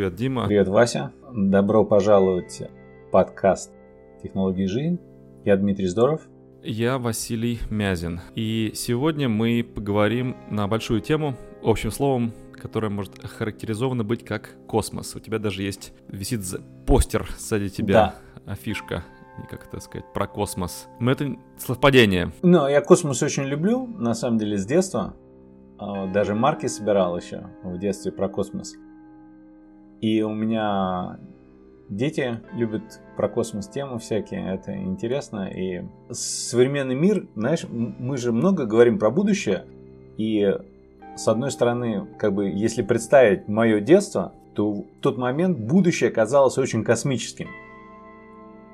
Привет, Дима. Привет, Вася. Добро пожаловать в подкаст «Технологии жизни». Я Дмитрий Здоров. Я Василий Мязин. И сегодня мы поговорим на большую тему, общим словом, которая может характеризована быть как космос. У тебя даже есть, висит постер сзади тебя, да. афишка как это сказать, про космос. Но это совпадение. Ну, я космос очень люблю, на самом деле, с детства. А, даже марки собирал еще в детстве про космос. И у меня дети любят про космос темы всякие, это интересно. И современный мир, знаешь, мы же много говорим про будущее. И с одной стороны, как бы, если представить мое детство, то в тот момент будущее казалось очень космическим.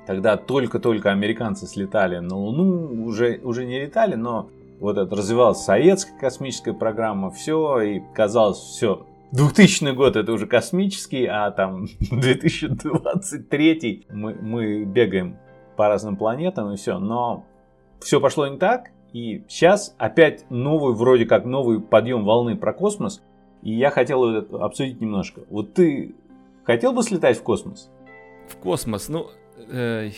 Тогда только-только американцы слетали на Луну, уже, уже не летали, но вот это развивалась советская космическая программа, все, и казалось, все, 2000 год это уже космический, а там 2023 мы, мы бегаем по разным планетам и все. Но все пошло не так, и сейчас опять новый, вроде как новый подъем волны про космос. И я хотел это обсудить немножко. Вот ты хотел бы слетать в космос? В космос? Ну, э,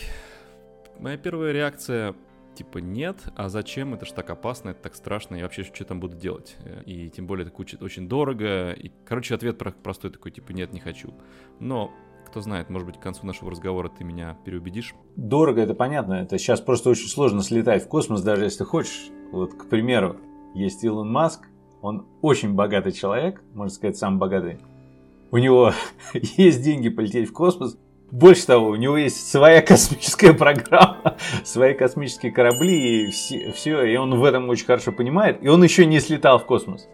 моя первая реакция типа нет, а зачем, это же так опасно, это так страшно, и вообще что там буду делать? И тем более это куча очень дорого. И, короче, ответ простой такой, типа нет, не хочу. Но кто знает, может быть, к концу нашего разговора ты меня переубедишь. Дорого, это понятно. Это сейчас просто очень сложно слетать в космос, даже если хочешь. Вот, к примеру, есть Илон Маск, он очень богатый человек, можно сказать, самый богатый. У него есть деньги полететь в космос, больше того, у него есть своя космическая программа, свои космические корабли и все, все, и он в этом очень хорошо понимает, и он еще не слетал в космос.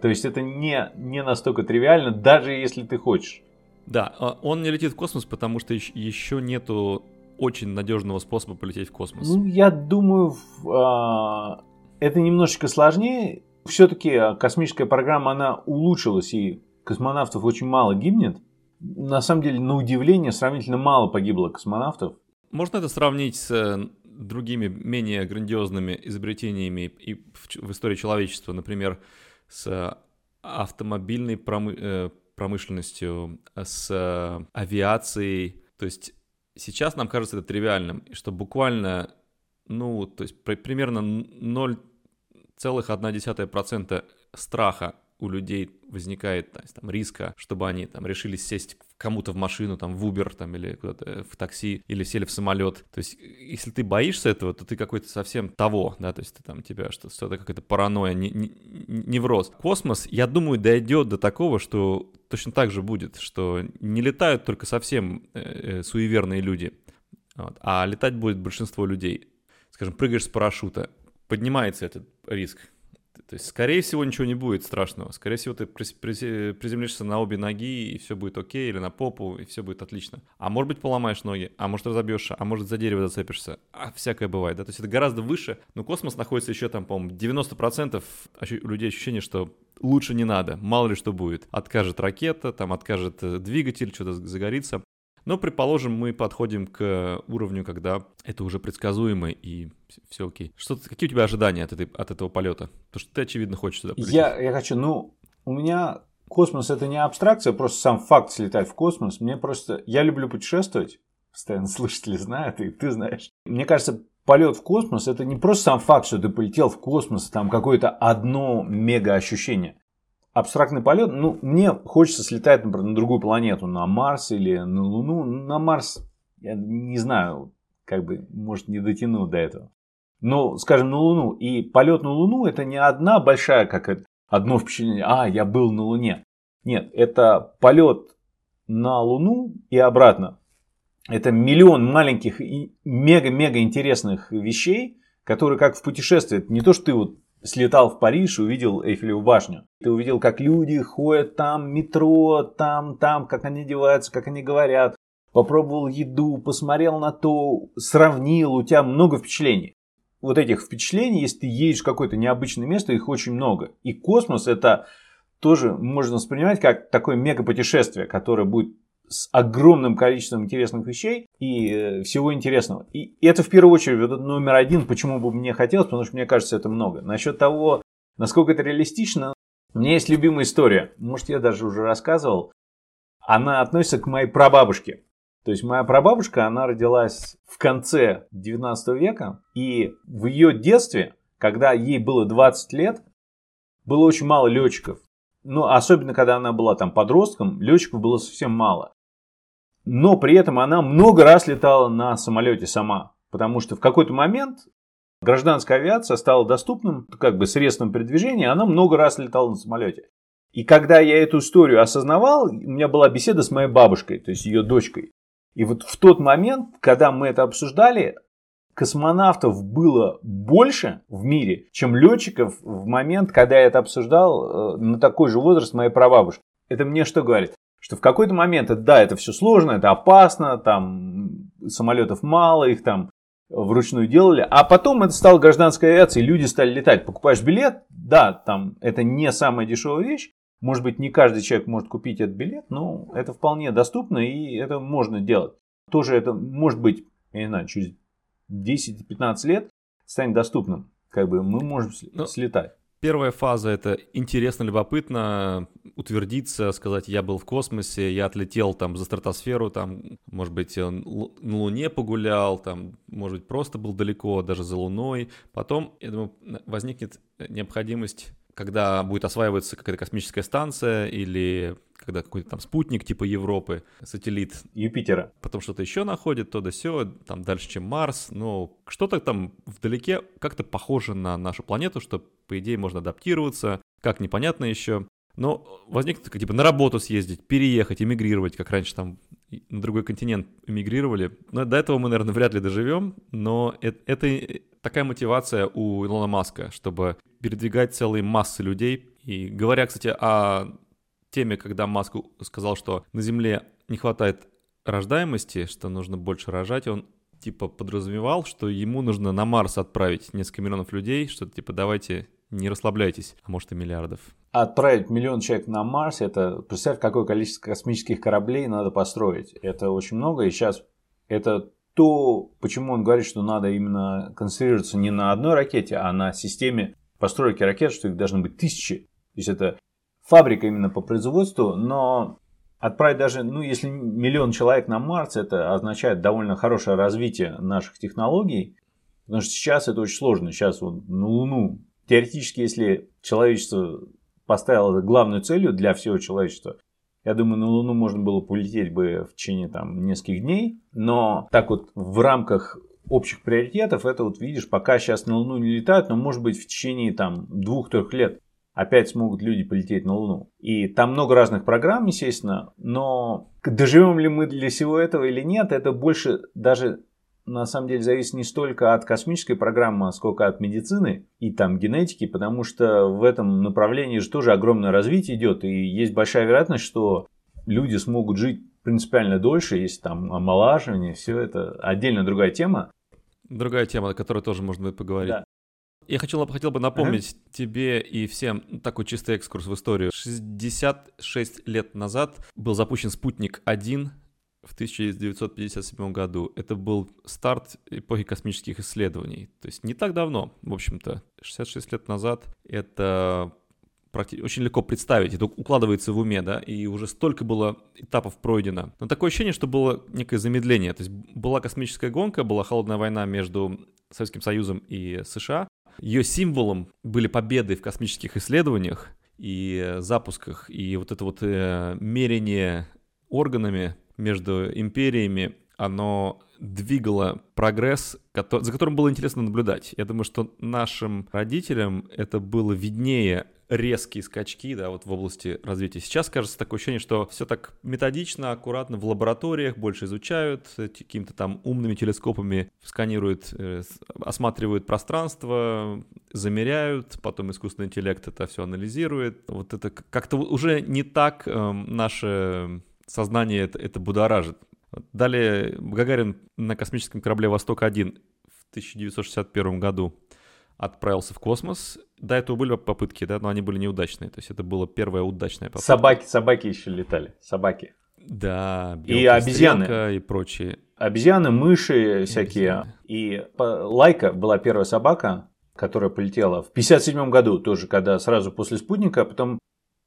То есть это не, не настолько тривиально, даже если ты хочешь. Да, а он не летит в космос, потому что еще нету очень надежного способа полететь в космос. Ну, я думаю, а, это немножечко сложнее. Все-таки космическая программа, она улучшилась, и космонавтов очень мало гибнет на самом деле, на удивление, сравнительно мало погибло космонавтов. Можно это сравнить с э, другими менее грандиозными изобретениями и в, истории человечества, например, с автомобильной промы, э, промышленностью, с авиацией. То есть сейчас нам кажется это тривиальным, что буквально, ну, то есть примерно 0,1% страха у людей возникает там, риска, чтобы они там решили сесть кому-то в машину, там, в Uber, там, или куда-то в такси, или сели в самолет. То есть, если ты боишься этого, то ты какой-то совсем того, да, то есть, ты там, тебя что, что-то какая-то паранойя, не, не, невроз. Космос, я думаю, дойдет до такого, что точно так же будет, что не летают только совсем э, э, суеверные люди, вот, а летать будет большинство людей. Скажем, прыгаешь с парашюта, поднимается этот риск, то есть, скорее всего, ничего не будет страшного. Скорее всего, ты приземлишься на обе ноги, и все будет окей, или на попу, и все будет отлично. А может быть, поломаешь ноги, а может, разобьешься, а может, за дерево зацепишься. А всякое бывает, да? То есть, это гораздо выше. Но космос находится еще там, по-моему, 90% у людей ощущение, что лучше не надо, мало ли что будет. Откажет ракета, там откажет э, двигатель, что-то загорится. Но, предположим, мы подходим к уровню, когда это уже предсказуемо и все окей. Что, какие у тебя ожидания от, этой, от этого полета? Потому что ты, очевидно, хочешь туда полететь. Я, я хочу, ну, у меня космос это не абстракция, просто сам факт слетать в космос. Мне просто, я люблю путешествовать, постоянно слушатели знают, и ты знаешь. Мне кажется, полет в космос это не просто сам факт, что ты полетел в космос, там какое-то одно мега ощущение абстрактный полет, ну, мне хочется слетать, например, на другую планету, на Марс или на Луну. На Марс, я не знаю, как бы, может, не дотяну до этого. Но, скажем, на Луну. И полет на Луну это не одна большая, как одно впечатление, а, я был на Луне. Нет, это полет на Луну и обратно. Это миллион маленьких и мега-мега интересных вещей, которые как в путешествии. не то, что ты вот слетал в Париж и увидел Эйфелеву башню. Ты увидел, как люди ходят там, метро, там, там, как они одеваются, как они говорят. Попробовал еду, посмотрел на то, сравнил, у тебя много впечатлений. Вот этих впечатлений, если ты едешь в какое-то необычное место, их очень много. И космос это тоже можно воспринимать как такое мега путешествие, которое будет с огромным количеством интересных вещей и э, всего интересного. И это в первую очередь вот номер один, почему бы мне хотелось, потому что мне кажется это много. Насчет того, насколько это реалистично, у меня есть любимая история. Может, я даже уже рассказывал. она относится к моей прабабушке. То есть моя прабабушка, она родилась в конце 19 века, и в ее детстве, когда ей было 20 лет, было очень мало летчиков. Ну, особенно когда она была там подростком, летчиков было совсем мало. Но при этом она много раз летала на самолете сама. Потому что в какой-то момент гражданская авиация стала доступным как бы средством передвижения, она много раз летала на самолете. И когда я эту историю осознавал, у меня была беседа с моей бабушкой, то есть ее дочкой. И вот в тот момент, когда мы это обсуждали, космонавтов было больше в мире, чем летчиков в момент, когда я это обсуждал э, на такой же возраст моей прабабушки. Это мне что говорит? Что в какой-то момент, да, это все сложно, это опасно, там самолетов мало, их там вручную делали, а потом это стало гражданской авиацией, люди стали летать. Покупаешь билет, да, там это не самая дешевая вещь, может быть, не каждый человек может купить этот билет, но это вполне доступно и это можно делать. Тоже это может быть, я не знаю, через 10-15 лет станет доступным. Как бы мы можем ну, слетать. Первая фаза это интересно, любопытно утвердиться, сказать, я был в космосе, я отлетел там за стратосферу, там, может быть, на Луне погулял, там, может быть, просто был далеко, даже за Луной. Потом, я думаю, возникнет необходимость когда будет осваиваться какая-то космическая станция или когда какой-то там спутник типа Европы, сателлит Юпитера. Потом что-то еще находит, то да все, там дальше, чем Марс. Но что-то там вдалеке как-то похоже на нашу планету, что, по идее, можно адаптироваться. Как непонятно еще. Но возникнет, как, типа, на работу съездить, переехать, эмигрировать, как раньше там на другой континент эмигрировали. Но до этого мы, наверное, вряд ли доживем, но это, это такая мотивация у Илона Маска, чтобы передвигать целые массы людей. И говоря, кстати, о теме, когда Маск сказал, что на Земле не хватает рождаемости, что нужно больше рожать, он типа подразумевал, что ему нужно на Марс отправить несколько миллионов людей, что типа давайте не расслабляйтесь, а может и миллиардов. Отправить миллион человек на Марс, это, представь, какое количество космических кораблей надо построить. Это очень много, и сейчас это то, почему он говорит, что надо именно концентрироваться не на одной ракете, а на системе постройки ракет, что их должно быть тысячи. То есть это фабрика именно по производству, но отправить даже, ну, если миллион человек на Марс, это означает довольно хорошее развитие наших технологий, потому что сейчас это очень сложно. Сейчас вот на Луну, теоретически, если человечество поставило главную целью для всего человечества, я думаю, на Луну можно было полететь бы в течение там нескольких дней, но так вот в рамках общих приоритетов, это вот видишь, пока сейчас на Луну не летают, но может быть в течение там двух-трех лет опять смогут люди полететь на Луну. И там много разных программ, естественно, но доживем ли мы для всего этого или нет, это больше даже на самом деле зависит не столько от космической программы, сколько от медицины и там генетики, потому что в этом направлении же тоже огромное развитие идет, и есть большая вероятность, что люди смогут жить принципиально дольше, есть там омолаживание, все это отдельно другая тема. Другая тема, о которой тоже можно поговорить. Да. Я хотел, хотел бы напомнить ага. тебе и всем такой чистый экскурс в историю. 66 лет назад был запущен «Спутник-1», в 1957 году. Это был старт эпохи космических исследований. То есть не так давно, в общем-то, 66 лет назад. Это практически очень легко представить, это укладывается в уме, да, и уже столько было этапов пройдено. Но такое ощущение, что было некое замедление. То есть была космическая гонка, была холодная война между Советским Союзом и США. Ее символом были победы в космических исследованиях и запусках, и вот это вот э, мерение органами между империями, оно двигало прогресс, за которым было интересно наблюдать. Я думаю, что нашим родителям это было виднее резкие скачки, да, вот в области развития. Сейчас кажется такое ощущение, что все так методично, аккуратно в лабораториях больше изучают, какими-то там умными телескопами сканируют, э, осматривают пространство, замеряют, потом искусственный интеллект это все анализирует. Вот это как-то уже не так э, наше сознание это, это будоражит. Далее Гагарин на космическом корабле «Восток-1» в 1961 году отправился в космос. До этого были попытки, да, но они были неудачные. То есть это была первая удачная попытка. Собаки, собаки еще летали, собаки. Да, и обезьяны и прочие. Обезьяны, мыши всякие. Обезьяны. И Лайка была первая собака, которая полетела в 57 году тоже, когда сразу после спутника, а потом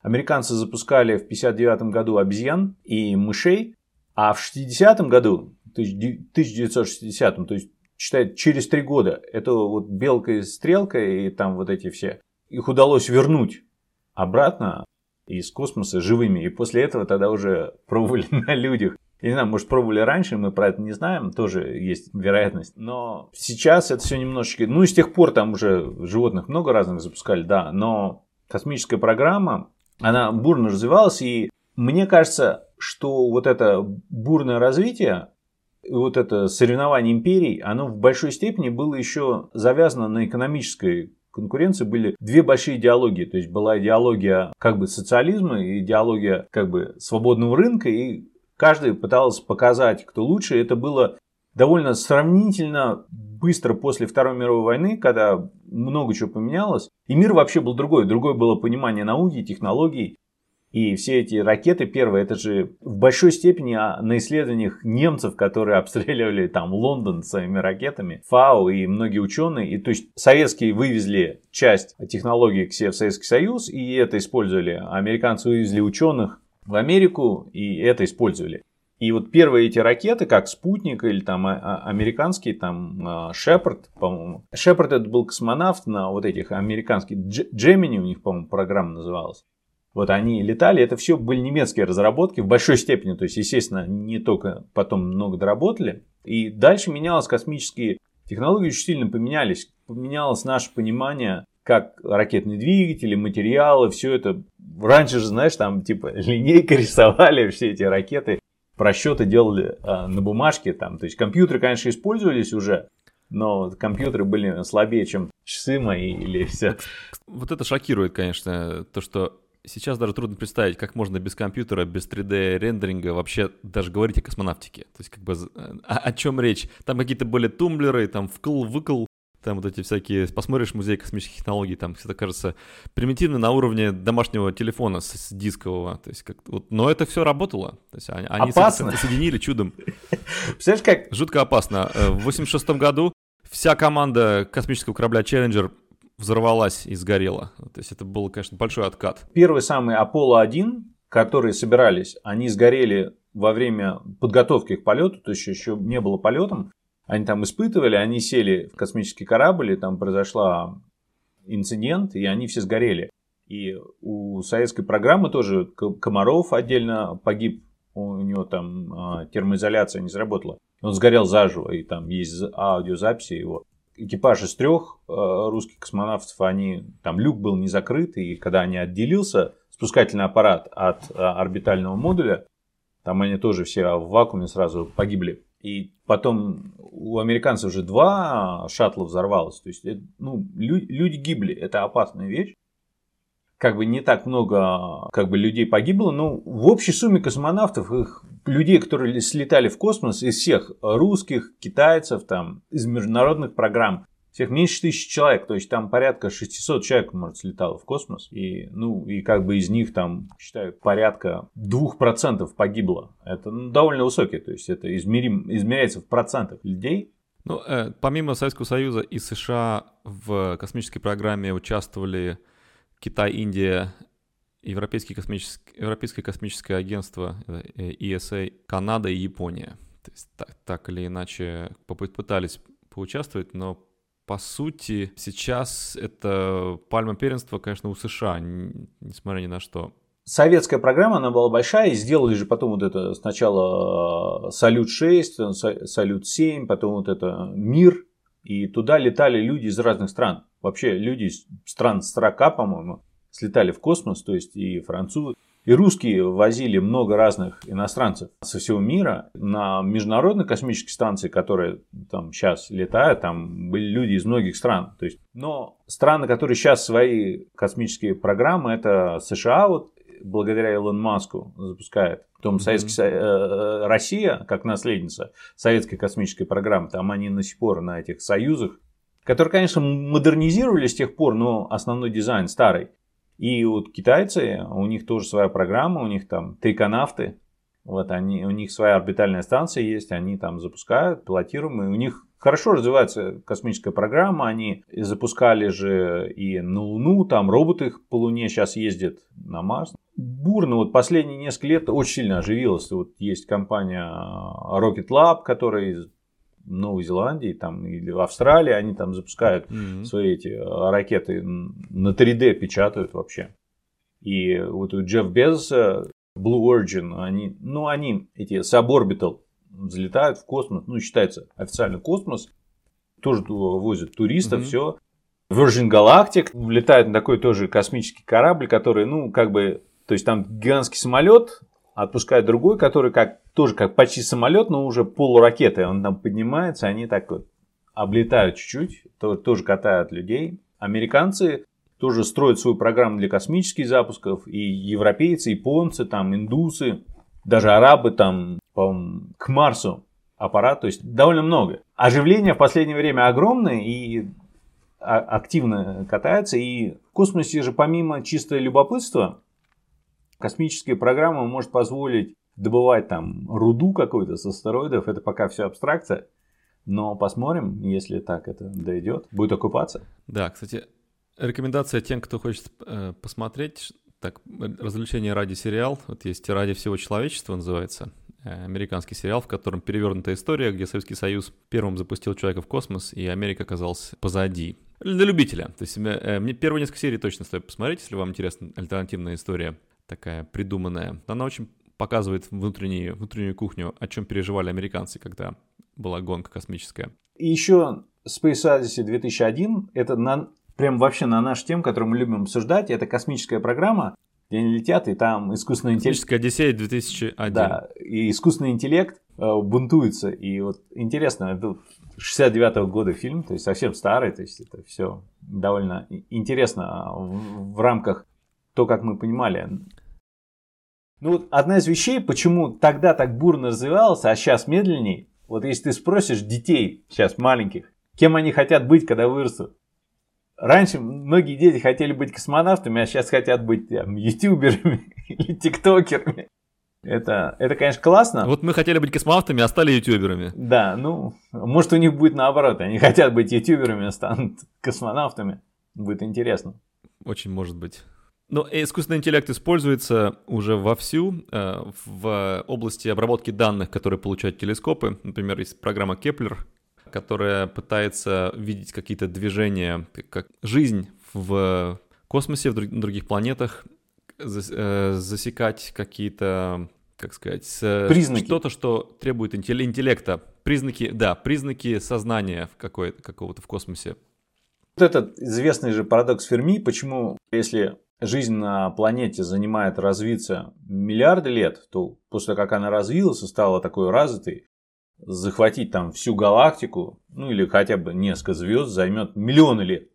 американцы запускали в 59 году обезьян и мышей, а в 60 году, 1960, то есть считает через три года, это вот белка и стрелка и там вот эти все, их удалось вернуть обратно из космоса живыми. И после этого тогда уже пробовали на людях. Я не знаю, может, пробовали раньше, мы про это не знаем, тоже есть вероятность. Но сейчас это все немножечко... Ну, и с тех пор там уже животных много разных запускали, да, но космическая программа, она бурно развивалась, и мне кажется, что вот это бурное развитие, вот это соревнование империй, оно в большой степени было еще завязано на экономической конкуренции были две большие идеологии. То есть была идеология как бы социализма и идеология как бы свободного рынка. И Каждый пытался показать, кто лучше. Это было довольно сравнительно быстро после Второй мировой войны, когда много чего поменялось. И мир вообще был другой. Другое было понимание науки, технологий. И все эти ракеты, первые, это же в большой степени на исследованиях немцев, которые обстреливали там Лондон своими ракетами, ФАО и многие ученые. И то есть советские вывезли часть технологий к себе в Советский Союз, и это использовали. Американцы вывезли ученых в Америку и это использовали. И вот первые эти ракеты, как Спутник или там а, а, американский, там а, Шепард, по-моему. Шепард это был космонавт на вот этих американских, Джемини у них, по-моему, программа называлась. Вот они летали, это все были немецкие разработки в большой степени, то есть, естественно, не только потом много доработали. И дальше менялось космические технологии, очень сильно поменялись. Поменялось наше понимание как ракетные двигатели, материалы, все это. Раньше же, знаешь, там типа линейка рисовали все эти ракеты, просчеты делали а, на бумажке. Там. То есть компьютеры, конечно, использовались уже, но компьютеры были слабее, чем часы мои или все. Вот это шокирует, конечно, то, что сейчас даже трудно представить, как можно без компьютера, без 3D-рендеринга вообще даже говорить о космонавтике. То есть, как бы, о, о чем речь? Там какие-то были тумблеры, там вкл-выкл, там вот эти всякие, посмотришь музей космических технологий, там все это кажется примитивно на уровне домашнего телефона с, с дискового, то есть как вот, но это все работало, то есть они, они опасно. соединили чудом. Представляешь, как? Жутко опасно. Э, в 86 году вся команда космического корабля Challenger взорвалась и сгорела. То есть это был, конечно, большой откат. Первый самый Аполло-1, которые собирались, они сгорели во время подготовки к полету, то есть еще не было полетом. Они там испытывали, они сели в космический корабль, и там произошла инцидент, и они все сгорели. И у советской программы тоже Комаров отдельно погиб, у него там а, термоизоляция не сработала. Он сгорел заживо, и там есть аудиозаписи его. Экипаж из трех а, русских космонавтов, они, там люк был не закрыт, и когда они отделился, спускательный аппарат от а, орбитального модуля, там они тоже все в вакууме сразу погибли. И потом у американцев уже два шаттла взорвалось. То есть, ну, люди, люди гибли. Это опасная вещь. Как бы не так много как бы, людей погибло, но в общей сумме космонавтов, их, людей, которые слетали в космос, из всех русских, китайцев, там, из международных программ, всех меньше тысячи человек, то есть там порядка 600 человек, может, слетало в космос, и, ну, и как бы из них там, считаю, порядка 2% погибло. Это ну, довольно высокий, то есть это измерим, измеряется в процентах людей. Ну, э, помимо Советского Союза и США в космической программе участвовали Китай, Индия, Европейский космический, Европейское космическое агентство, ESA, э, Канада и Япония. То есть так, так или иначе попытались поучаствовать, но по сути, сейчас это пальма первенства, конечно, у США, несмотря ни на что. Советская программа, она была большая, и сделали же потом вот это сначала Салют-6, Салют-7, потом вот это Мир, и туда летали люди из разных стран. Вообще люди из стран 40, по-моему, слетали в космос, то есть и французы, и русские возили много разных иностранцев со всего мира на международной космической станции, которые там сейчас летают, там были люди из многих стран. То есть, но страны, которые сейчас свои космические программы, это США, вот благодаря Илон Маску запускает. Потом Советский, mm-hmm. э, Россия, как наследница советской космической программы, там они на сих пор на этих союзах, которые, конечно, модернизировали с тех пор, но основной дизайн старый. И вот китайцы, у них тоже своя программа, у них там триконавты, вот они, у них своя орбитальная станция есть, они там запускают, пилотируемые, у них хорошо развивается космическая программа, они запускали же и на Луну, там роботы по Луне сейчас ездят на Марс. Бурно, вот последние несколько лет очень сильно оживилось. Вот есть компания Rocket Lab, которая Новой Зеландии там, или в Австралии, они там запускают mm-hmm. свои эти ракеты на 3D печатают вообще. И вот у Джефф Безоса Blue Origin, они, ну, они, эти Suborbital, взлетают в космос, ну, считается официально космос, тоже возят туристов, mm-hmm. все. Virgin Galactic влетает на такой тоже космический корабль, который, ну, как бы, то есть там гигантский самолет, отпускает другой, который как, тоже как почти самолет, но уже полуракеты. Он там поднимается, они так вот облетают чуть-чуть, то, тоже катают людей. Американцы тоже строят свою программу для космических запусков, и европейцы, японцы, там, индусы, даже арабы там, по к Марсу аппарат, то есть довольно много. Оживление в последнее время огромное и а, активно катается, и в космосе же помимо чисто любопытства, космическая программа может позволить добывать там руду какую-то с астероидов, это пока все абстракция, но посмотрим, если так это дойдет, будет оккупация. Да, кстати, Рекомендация тем, кто хочет э, посмотреть, так, развлечение ради сериал, вот есть «Ради всего человечества» называется, э, американский сериал, в котором перевернутая история, где Советский Союз первым запустил человека в космос, и Америка оказалась позади. Для любителя. То есть э, мне первые несколько серий точно стоит посмотреть, если вам интересна альтернативная история, такая придуманная. Она очень показывает внутреннюю, внутреннюю кухню, о чем переживали американцы, когда была гонка космическая. И еще Space Odyssey 2001, это на прям вообще на наш тем, которую мы любим обсуждать. Это космическая программа, где они летят, и там искусственный интеллект... Космическая Одиссея 2001. Да, и искусственный интеллект э, бунтуется. И вот интересно, это 69 -го года фильм, то есть совсем старый, то есть это все довольно интересно в, в рамках то, как мы понимали. Ну вот одна из вещей, почему тогда так бурно развивалось, а сейчас медленней, вот если ты спросишь детей сейчас маленьких, кем они хотят быть, когда вырастут, Раньше многие дети хотели быть космонавтами, а сейчас хотят быть там, ютуберами или тиктокерами. Это, это, конечно, классно. Вот мы хотели быть космонавтами, а стали ютуберами. Да, ну, может у них будет наоборот. Они хотят быть ютуберами, а станут космонавтами. Будет интересно. Очень может быть. Но искусственный интеллект используется уже вовсю э, в области обработки данных, которые получают телескопы. Например, есть программа Кеплер, которая пытается видеть какие-то движения, как жизнь в космосе, в других планетах, э, засекать какие-то, как сказать, признаки. что-то, что требует интеллекта, признаки, да, признаки сознания какого-то в космосе. Вот этот известный же парадокс Ферми, почему, если жизнь на планете занимает развиться миллиарды лет, то после как она развилась и стала такой развитой, захватить там всю галактику, ну или хотя бы несколько звезд, займет миллионы лет.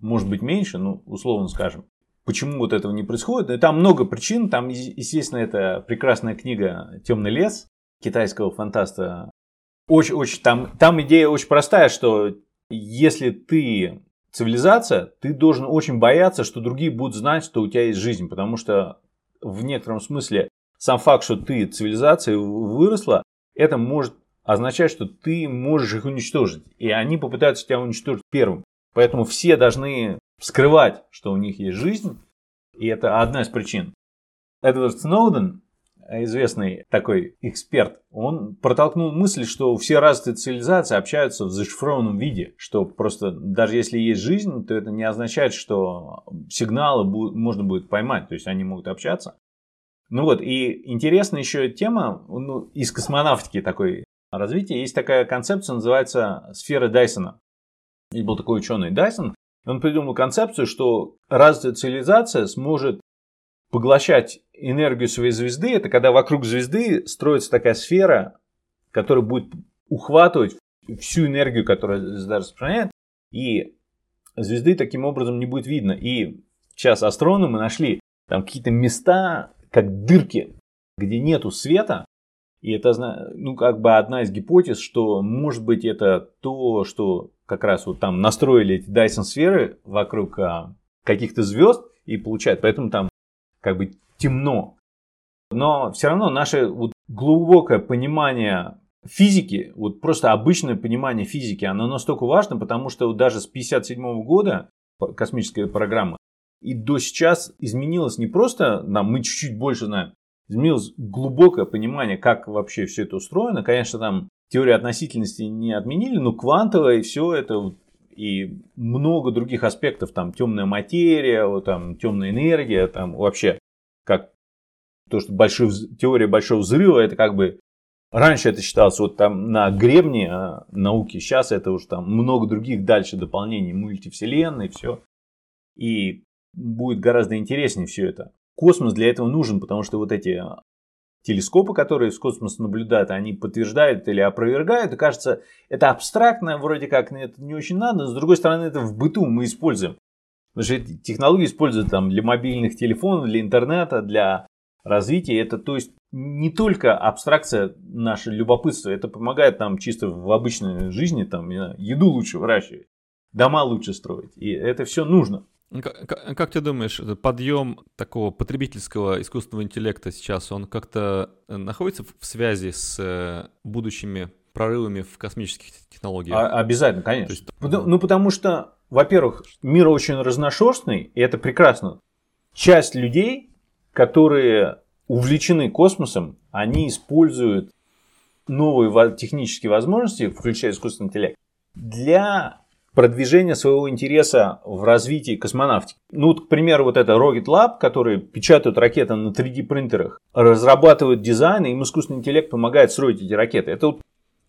Может быть меньше, ну условно скажем. Почему вот этого не происходит? И там много причин. Там, естественно, это прекрасная книга «Темный лес» китайского фантаста. Очень, очень, там, там идея очень простая, что если ты цивилизация, ты должен очень бояться, что другие будут знать, что у тебя есть жизнь. Потому что в некотором смысле сам факт, что ты цивилизация выросла, это может означает, что ты можешь их уничтожить. И они попытаются тебя уничтожить первым. Поэтому все должны скрывать, что у них есть жизнь. И это одна из причин. Эдвард Сноуден, известный такой эксперт, он протолкнул мысль, что все развитые цивилизации общаются в зашифрованном виде, что просто даже если есть жизнь, то это не означает, что сигналы можно будет поймать, то есть они могут общаться. Ну вот, и интересная еще тема ну, из космонавтики такой развития есть такая концепция, называется сфера Дайсона. И был такой ученый Дайсон, он придумал концепцию, что развитая цивилизация сможет поглощать энергию своей звезды. Это когда вокруг звезды строится такая сфера, которая будет ухватывать всю энергию, которая звезда распространяет, и звезды таким образом не будет видно. И сейчас астрономы нашли там какие-то места, как дырки, где нету света, и это, ну, как бы одна из гипотез, что, может быть, это то, что как раз вот там настроили эти Dyson сферы вокруг а, каких-то звезд и получают, поэтому там как бы темно. Но все равно наше вот глубокое понимание физики, вот просто обычное понимание физики, оно настолько важно, потому что вот даже с 57 года космическая программа и до сейчас изменилось не просто, нам мы чуть-чуть больше знаем, изменилось глубокое понимание, как вообще все это устроено. Конечно, там теорию относительности не отменили, но квантовое и все это и много других аспектов, там темная материя, вот, там темная энергия, там вообще как то, что большой, теория большого взрыва, это как бы раньше это считалось вот там на гребне а, науки, сейчас это уже там много других дальше дополнений мультивселенной, все. И будет гораздо интереснее все это. Космос для этого нужен, потому что вот эти телескопы, которые с космоса наблюдают, они подтверждают или опровергают. И кажется, это абстрактно, вроде как это не очень надо. Но с другой стороны, это в быту мы используем. Потому что эти технологии используют там для мобильных телефонов, для интернета, для развития. Это то есть не только абстракция наше любопытство, это помогает нам чисто в обычной жизни там еду лучше выращивать, дома лучше строить. И это все нужно. Как, как ты думаешь, подъем такого потребительского искусственного интеллекта сейчас, он как-то э, находится в связи с э, будущими прорывами в космических технологиях? А, обязательно, конечно. есть... Ну, потому что, во-первых, мир очень разношерстный, и это прекрасно. Часть людей, которые увлечены космосом, они используют новые технические возможности, включая искусственный интеллект, для продвижение своего интереса в развитии космонавтики. Ну, вот, к примеру, вот это Rocket Lab, который печатают ракеты на 3D принтерах, разрабатывают дизайн, и им искусственный интеллект помогает строить эти ракеты. Это вот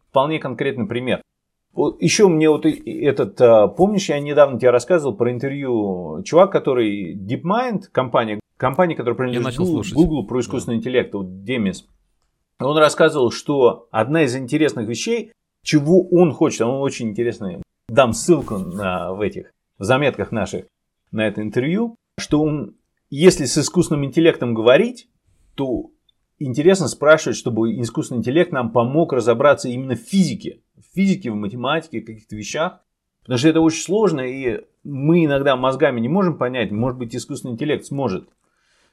вполне конкретный пример. Еще мне вот этот, а, помнишь, я недавно тебе рассказывал про интервью чувак, который DeepMind, компания, компания, которая принадлежит Google, Google про искусственный да. интеллект, вот Демис. Он рассказывал, что одна из интересных вещей, чего он хочет, он очень интересный дам ссылку на, в этих в заметках наших на это интервью, что он, если с искусственным интеллектом говорить, то интересно спрашивать, чтобы искусственный интеллект нам помог разобраться именно в физике, физике, в математике, в каких-то вещах, потому что это очень сложно, и мы иногда мозгами не можем понять, может быть, искусственный интеллект сможет.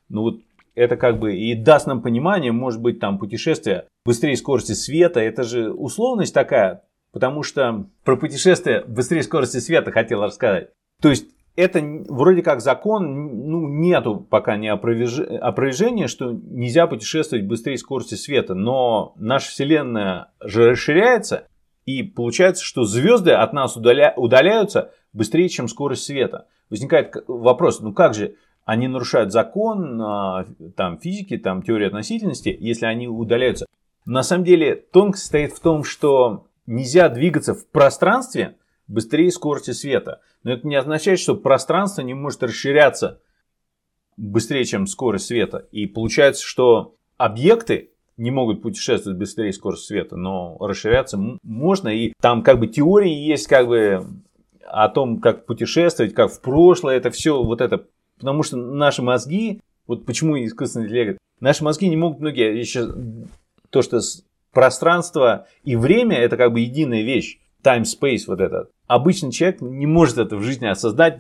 Но вот это как бы и даст нам понимание, может быть, там путешествие быстрее скорости света, это же условность такая, потому что про путешествие быстрее скорости света хотел рассказать. То есть это вроде как закон, ну, нету пока не опровержения, что нельзя путешествовать быстрее скорости света, но наша Вселенная же расширяется, и получается, что звезды от нас удаля... удаляются быстрее, чем скорость света. Возникает вопрос, ну как же, они нарушают закон а, там, физики, там, теории относительности, если они удаляются. На самом деле тонкость состоит в том, что нельзя двигаться в пространстве быстрее скорости света. Но это не означает, что пространство не может расширяться быстрее, чем скорость света. И получается, что объекты не могут путешествовать быстрее скорости света, но расширяться можно. И там как бы теории есть как бы о том, как путешествовать, как в прошлое, это все вот это. Потому что наши мозги, вот почему искусственный интеллект, наши мозги не могут многие, еще то, что пространство и время это как бы единая вещь. Time, space, вот этот. Обычный человек не может это в жизни осознать,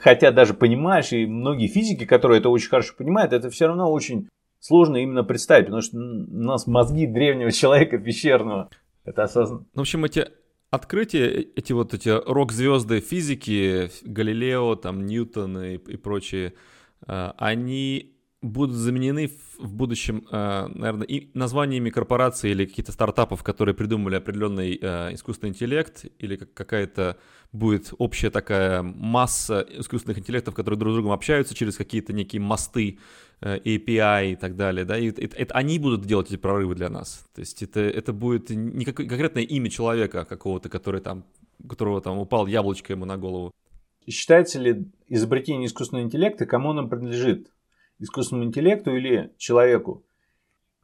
хотя даже понимаешь, и многие физики, которые это очень хорошо понимают, это все равно очень сложно именно представить, потому что у нас мозги древнего человека пещерного. Это осознанно. Ну, в общем, эти открытия, эти вот эти рок-звезды физики, Галилео, там, Ньютон и, и прочие, э, они будут заменены в будущем, э, наверное, и названиями корпораций или каких-то стартапов, которые придумали определенный э, искусственный интеллект, или какая-то будет общая такая масса искусственных интеллектов, которые друг с другом общаются через какие-то некие мосты, э, API и так далее, да, и это, это они будут делать эти прорывы для нас. То есть это, это будет не конкретное имя человека какого-то, который там, которого там упал яблочко ему на голову. Считается ли изобретение искусственного интеллекта, кому он принадлежит? Искусственному интеллекту или человеку.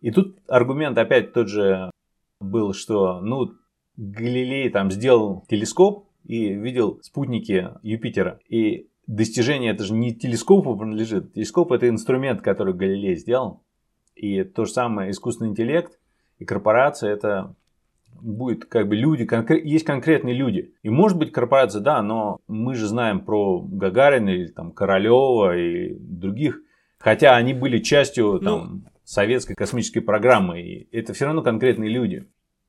И тут аргумент опять тот же был, что ну, Галилей там сделал телескоп и видел спутники Юпитера. И достижение это же не телескопу принадлежит. Телескоп это инструмент, который Галилей сделал. И то же самое искусственный интеллект и корпорация это будет как бы люди, конкрет, есть конкретные люди. И может быть корпорация, да, но мы же знаем про Гагарина или там Королева и других Хотя они были частью ну, там, советской космической программы, и это все равно конкретные люди.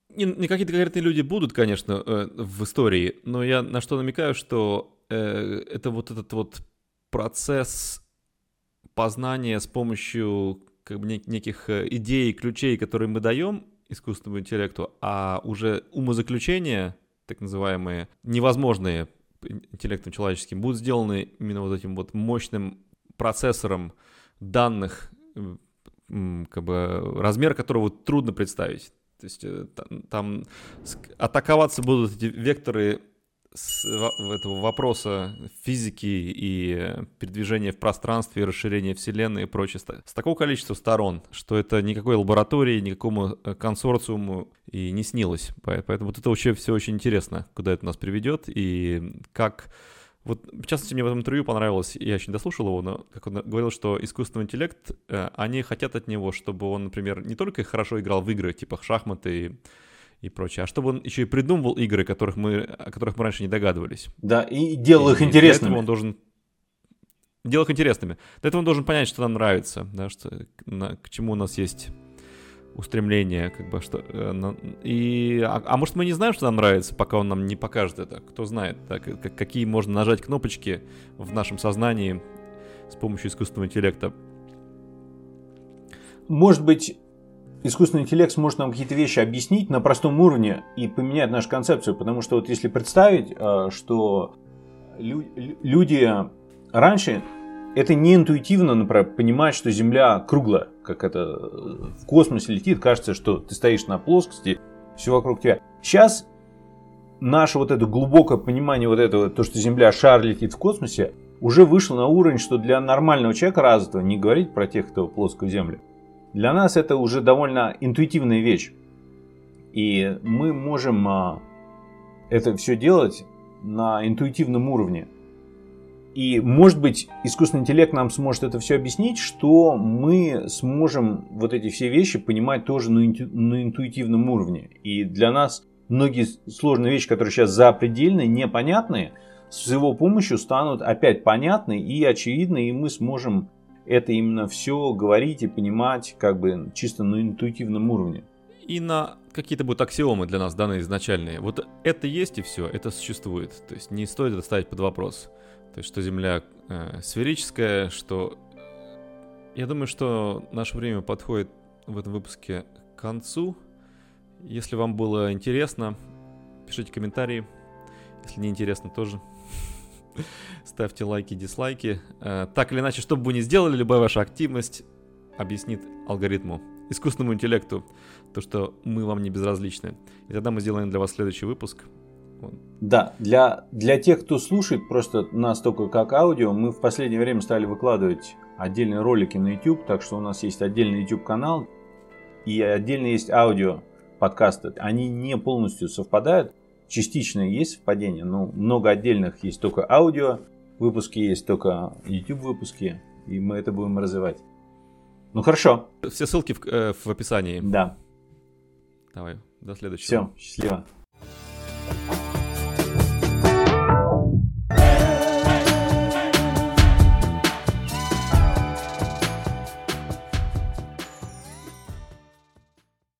Не, не какие-то конкретные люди будут, конечно, э, в истории, но я на что намекаю, что э, это вот этот вот процесс познания с помощью как бы неких э, идей, ключей, которые мы даем искусственному интеллекту, а уже умозаключения, так называемые, невозможные интеллектом человеческим, будут сделаны именно вот этим вот мощным процессором данных, как бы размер которого трудно представить. То есть э, там атаковаться будут эти векторы с этого вопроса физики и передвижения в пространстве, расширения Вселенной и прочее с такого количества сторон, что это никакой лаборатории, никакому э, консорциуму и не снилось. Поэтому вот это вообще все очень интересно, куда это нас приведет и как... Вот, в частности, мне в этом интервью понравилось, я еще не дослушал его, но как он говорил, что искусственный интеллект, э, они хотят от него, чтобы он, например, не только хорошо играл в игры, типа шахматы и прочее, а чтобы он еще и придумывал игры, которых мы, о которых мы раньше не догадывались. Да, и делал и, их интересными. он должен делал их интересными. Для этого он должен понять, что нам нравится, да, что, на, к чему у нас есть устремление, как бы, что, э, и, а, а может мы не знаем, что нам нравится, пока он нам не покажет это, кто знает, да, как, какие можно нажать кнопочки в нашем сознании с помощью искусственного интеллекта. Может быть, искусственный интеллект сможет нам какие-то вещи объяснить на простом уровне и поменять нашу концепцию, потому что вот если представить, э, что люди раньше это не интуитивно, например, понимать, что Земля круглая, как это в космосе летит, кажется, что ты стоишь на плоскости, все вокруг тебя. Сейчас наше вот это глубокое понимание вот этого, то, что Земля шар летит в космосе, уже вышло на уровень, что для нормального человека развитого, не говорить про тех, кто плоскую Землю, для нас это уже довольно интуитивная вещь. И мы можем а, это все делать на интуитивном уровне. И, может быть, искусственный интеллект нам сможет это все объяснить, что мы сможем вот эти все вещи понимать тоже на, инту, на интуитивном уровне. И для нас многие сложные вещи, которые сейчас запредельные, непонятные, с его помощью станут опять понятны и очевидны, и мы сможем это именно все говорить и понимать как бы чисто на интуитивном уровне. И на какие-то будут аксиомы для нас данные изначальные. Вот это есть и все, это существует. То есть не стоит это ставить под вопрос. То есть что Земля э, сферическая, что... Я думаю, что наше время подходит в этом выпуске к концу. Если вам было интересно, пишите комментарии. Если не интересно, тоже. Ставьте лайки, дизлайки. Э, так или иначе, что бы вы ни сделали, любая ваша активность объяснит алгоритму, искусственному интеллекту, то, что мы вам не безразличны. И тогда мы сделаем для вас следующий выпуск. Да, для, для тех, кто слушает просто нас только как аудио, мы в последнее время стали выкладывать отдельные ролики на YouTube, так что у нас есть отдельный YouTube канал и отдельно есть аудио подкасты. Они не полностью совпадают, частично есть совпадение, но много отдельных есть только аудио, выпуски есть только YouTube выпуски, и мы это будем развивать. Ну хорошо. Все ссылки в, э, в описании. Да. Давай, до следующего. Все, счастливо.